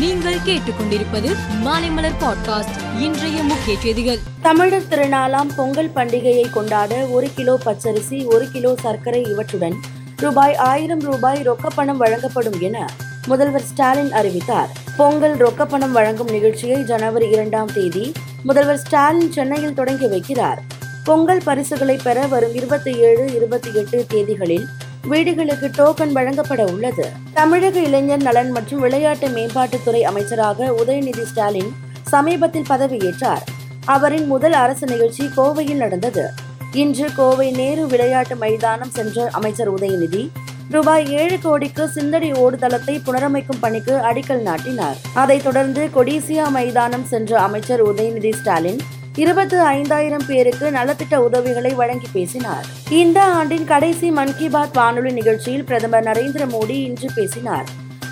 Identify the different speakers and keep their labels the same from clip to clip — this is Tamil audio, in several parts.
Speaker 1: நீங்கள் கேட்டுக்கொண்டிருப்பது மாலைமலர் பாட்காஸ்ட் இன்றைய முக்கிய செய்திகள்.
Speaker 2: தமிழர் திருநாளாம் பொங்கல் பண்டிகையை கொண்டாட ஒரு கிலோ பச்சரிசி ஒரு கிலோ சர்க்கரை இவற்றுடன் ரூபாய் ஆயிரம் ரூபாய் ரொக்கப்பணம் வழங்கப்படும் என முதல்வர் ஸ்டாலின் அறிவித்தார். பொங்கல் ரொக்கப்பணம் வழங்கும் நிகழ்ச்சியை ஜனவரி இரண்டாம் தேதி முதல்வர் ஸ்டாலின் சென்னையில் தொடங்கி வைக்கிறார். பொங்கல் பரிசுகளை பெற வரும் இருபத்தி ஏழு இருபத்தி எட்டு தேதிகளில் வீடுகளுக்கு டோக்கன் வழங்கப்பட உள்ளது. தமிழக இளைஞர் நலன் மற்றும் விளையாட்டு மேம்பாட்டுத்துறை அமைச்சராக உதயநிதி ஸ்டாலின் சமீபத்தில் பதவியேற்றார். அவரின் முதல் அரசு நிகழ்ச்சி கோவையில் நடந்தது. இன்று கோவை நேரு விளையாட்டு மைதானம் சென்ற அமைச்சர் உதயநிதி ரூபாய் ஏழு கோடிக்கு சிந்தடி ஓடுதளத்தை புனரமைக்கும் பணிக்கு அடிக்கல் நாட்டினார். அதைத் தொடர்ந்து கொடிசியா மைதானம் சென்ற அமைச்சர் உதயநிதி ஸ்டாலின் இருபத்து ஐந்தாயிரம் பேருக்கு நலத்திட்ட உதவிகளை வழங்கி பேசினார். இந்த ஆண்டின் கடைசி மன் கி பாத் வானொலி நிகழ்ச்சியில் பிரதமர் நரேந்திர மோடி இன்று பேசினார்.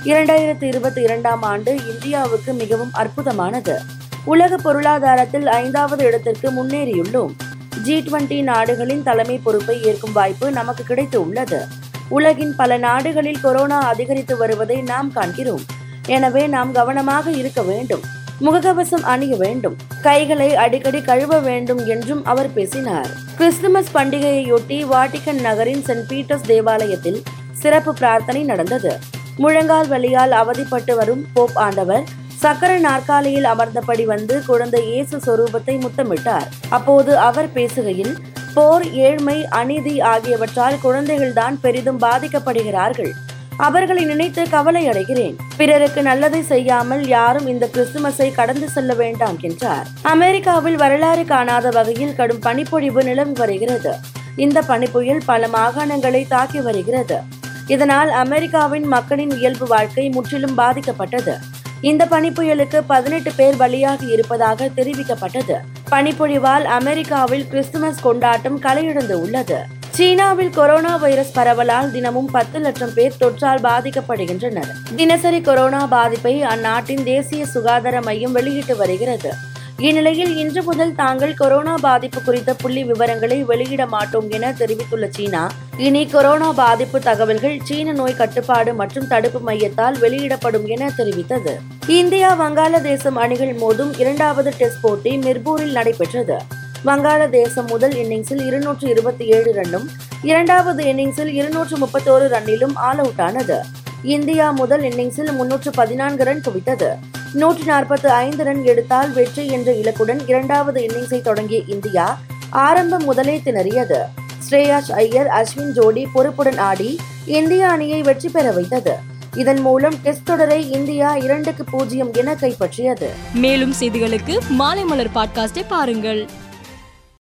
Speaker 2: இரண்டாயிரத்து இருபத்தி இரண்டாம் ஆண்டு இந்தியாவுக்கு மிகவும் அற்புதமானது. உலக பொருளாதாரத்தில் ஐந்தாவது இடத்திற்கு முன்னேறியுள்ளோம். ஜி டுவெண்டி நாடுகளின் தலைமை பொறுப்பை ஏற்கும் வாய்ப்பு நமக்கு கிடைத்து உள்ளது உலகின் பல நாடுகளில் கொரோனா அதிகரித்து வருவதை நாம் காண்கிறோம். எனவே நாம் கவனமாக இருக்க வேண்டும். முகக்கவசம் அணிய வேண்டும். கைகளை அடிக்கடி கழுவ வேண்டும் என்றும் அவர் பேசினார். கிறிஸ்துமஸ் பண்டிகையையொட்டி வாட்டிகன் நகரின் சென்ட் பீட்டர்ஸ் தேவாலயத்தில் சிறப்பு பிரார்த்தனை நடந்தது. முழங்கால் வழியால் அவதிப்பட்டு வரும் போப் ஆண்டவர் சக்கர நாற்காலியில் அமர்ந்தபடி வந்து குழந்தை இயேசு சொரூபத்தை முத்தமிட்டார். அப்போது அவர் பேசுகையில் போர் ஏழ்மை அநீதி ஆகியவற்றால் குழந்தைகள்தான் பெரிதும் பாதிக்கப்படுகிறார்கள். அவர்களை நினைத்து கவலை அடைகிறேன். பிறருக்கு நல்லதை செய்யாமல் யாரும் இந்த கிறிஸ்துமஸை கடந்து செல்ல வேண்டாம் என்றார். அமெரிக்காவில் வரலாறு காணாத வகையில் கடும் பனிப்பொழிவு நிலவி வருகிறது. இந்த பனிப்புயல் பல மாகாணங்களை தாக்கி வருகிறது. இதனால் அமெரிக்காவின் மக்களின் இயல்பு வாழ்க்கை முற்றிலும் பாதிக்கப்பட்டது. இந்த பனிப்புயலுக்கு பதினெட்டு பேர் பலியாகி இருப்பதாக தெரிவிக்கப்பட்டது. பனிப்பொழிவால் அமெரிக்காவில் கிறிஸ்துமஸ் கொண்டாட்டம் கலையிழந்து உள்ளது. சீனாவில் கொரோனா வைரஸ் பரவலால் தினமும் பத்து லட்சம் பேர் தொற்றால் பாதிக்கப்படுகின்றனர். தினசரி கொரோனா பாதிப்பை அந்நாட்டின் தேசிய சுகாதார மையம் வெளியிட்டு வருகிறது. இந்நிலையில் இன்று முதல் தாங்கள் கொரோனா பாதிப்பு குறித்த புள்ளி விவரங்களை வெளியிட மாட்டோம் என தெரிவித்துள்ள சீனா இனி கொரோனா பாதிப்பு தகவல்கள் சீன நோய் கட்டுப்பாடு மற்றும் தடுப்பு மையத்தால் வெளியிடப்படும் என தெரிவித்தது. இந்தியா வங்காளதேசம் அணிகள் மோதும் இரண்டாவது டெஸ்ட் போட்டி மிர்பூரில் நடைபெற்றது. வங்காளதேசம் முதல் இன்னிங்ஸில் இருநூற்று இருபத்தி ஏழு ரன்னும் இரண்டாவது இன்னிங்ஸில் இருநூற்று முப்பத்தோரு ரன்னிலும் ஆல் அவுட் ஆனது. இந்தியா முதல் இன்னிங்ஸில் முன்னூற்று பதினான்கு ரன் குவித்தது. நூற்றி நாற்பத்தி ஐந்து ரன் எடுத்தால் வெற்றி என்ற இலக்குடன் இரண்டாவது இன்னிங்ஸை தொடங்கிய இந்தியா ஆரம்பம் முதலே திணறியது. ஸ்ரேயாஷ் ஐயர் அஸ்வின் ஜோடி பொறுப்புடன் ஆடி இந்திய அணியை வெற்றி பெற வைத்தது. இதன் மூலம் டெஸ்ட் தொடரை இந்தியா இரண்டுக்கு பூஜ்ஜியம் என கைப்பற்றியது.
Speaker 1: மேலும் செய்திகளுக்கு மாலை மலர் பாட்காஸ்டை பாருங்கள்.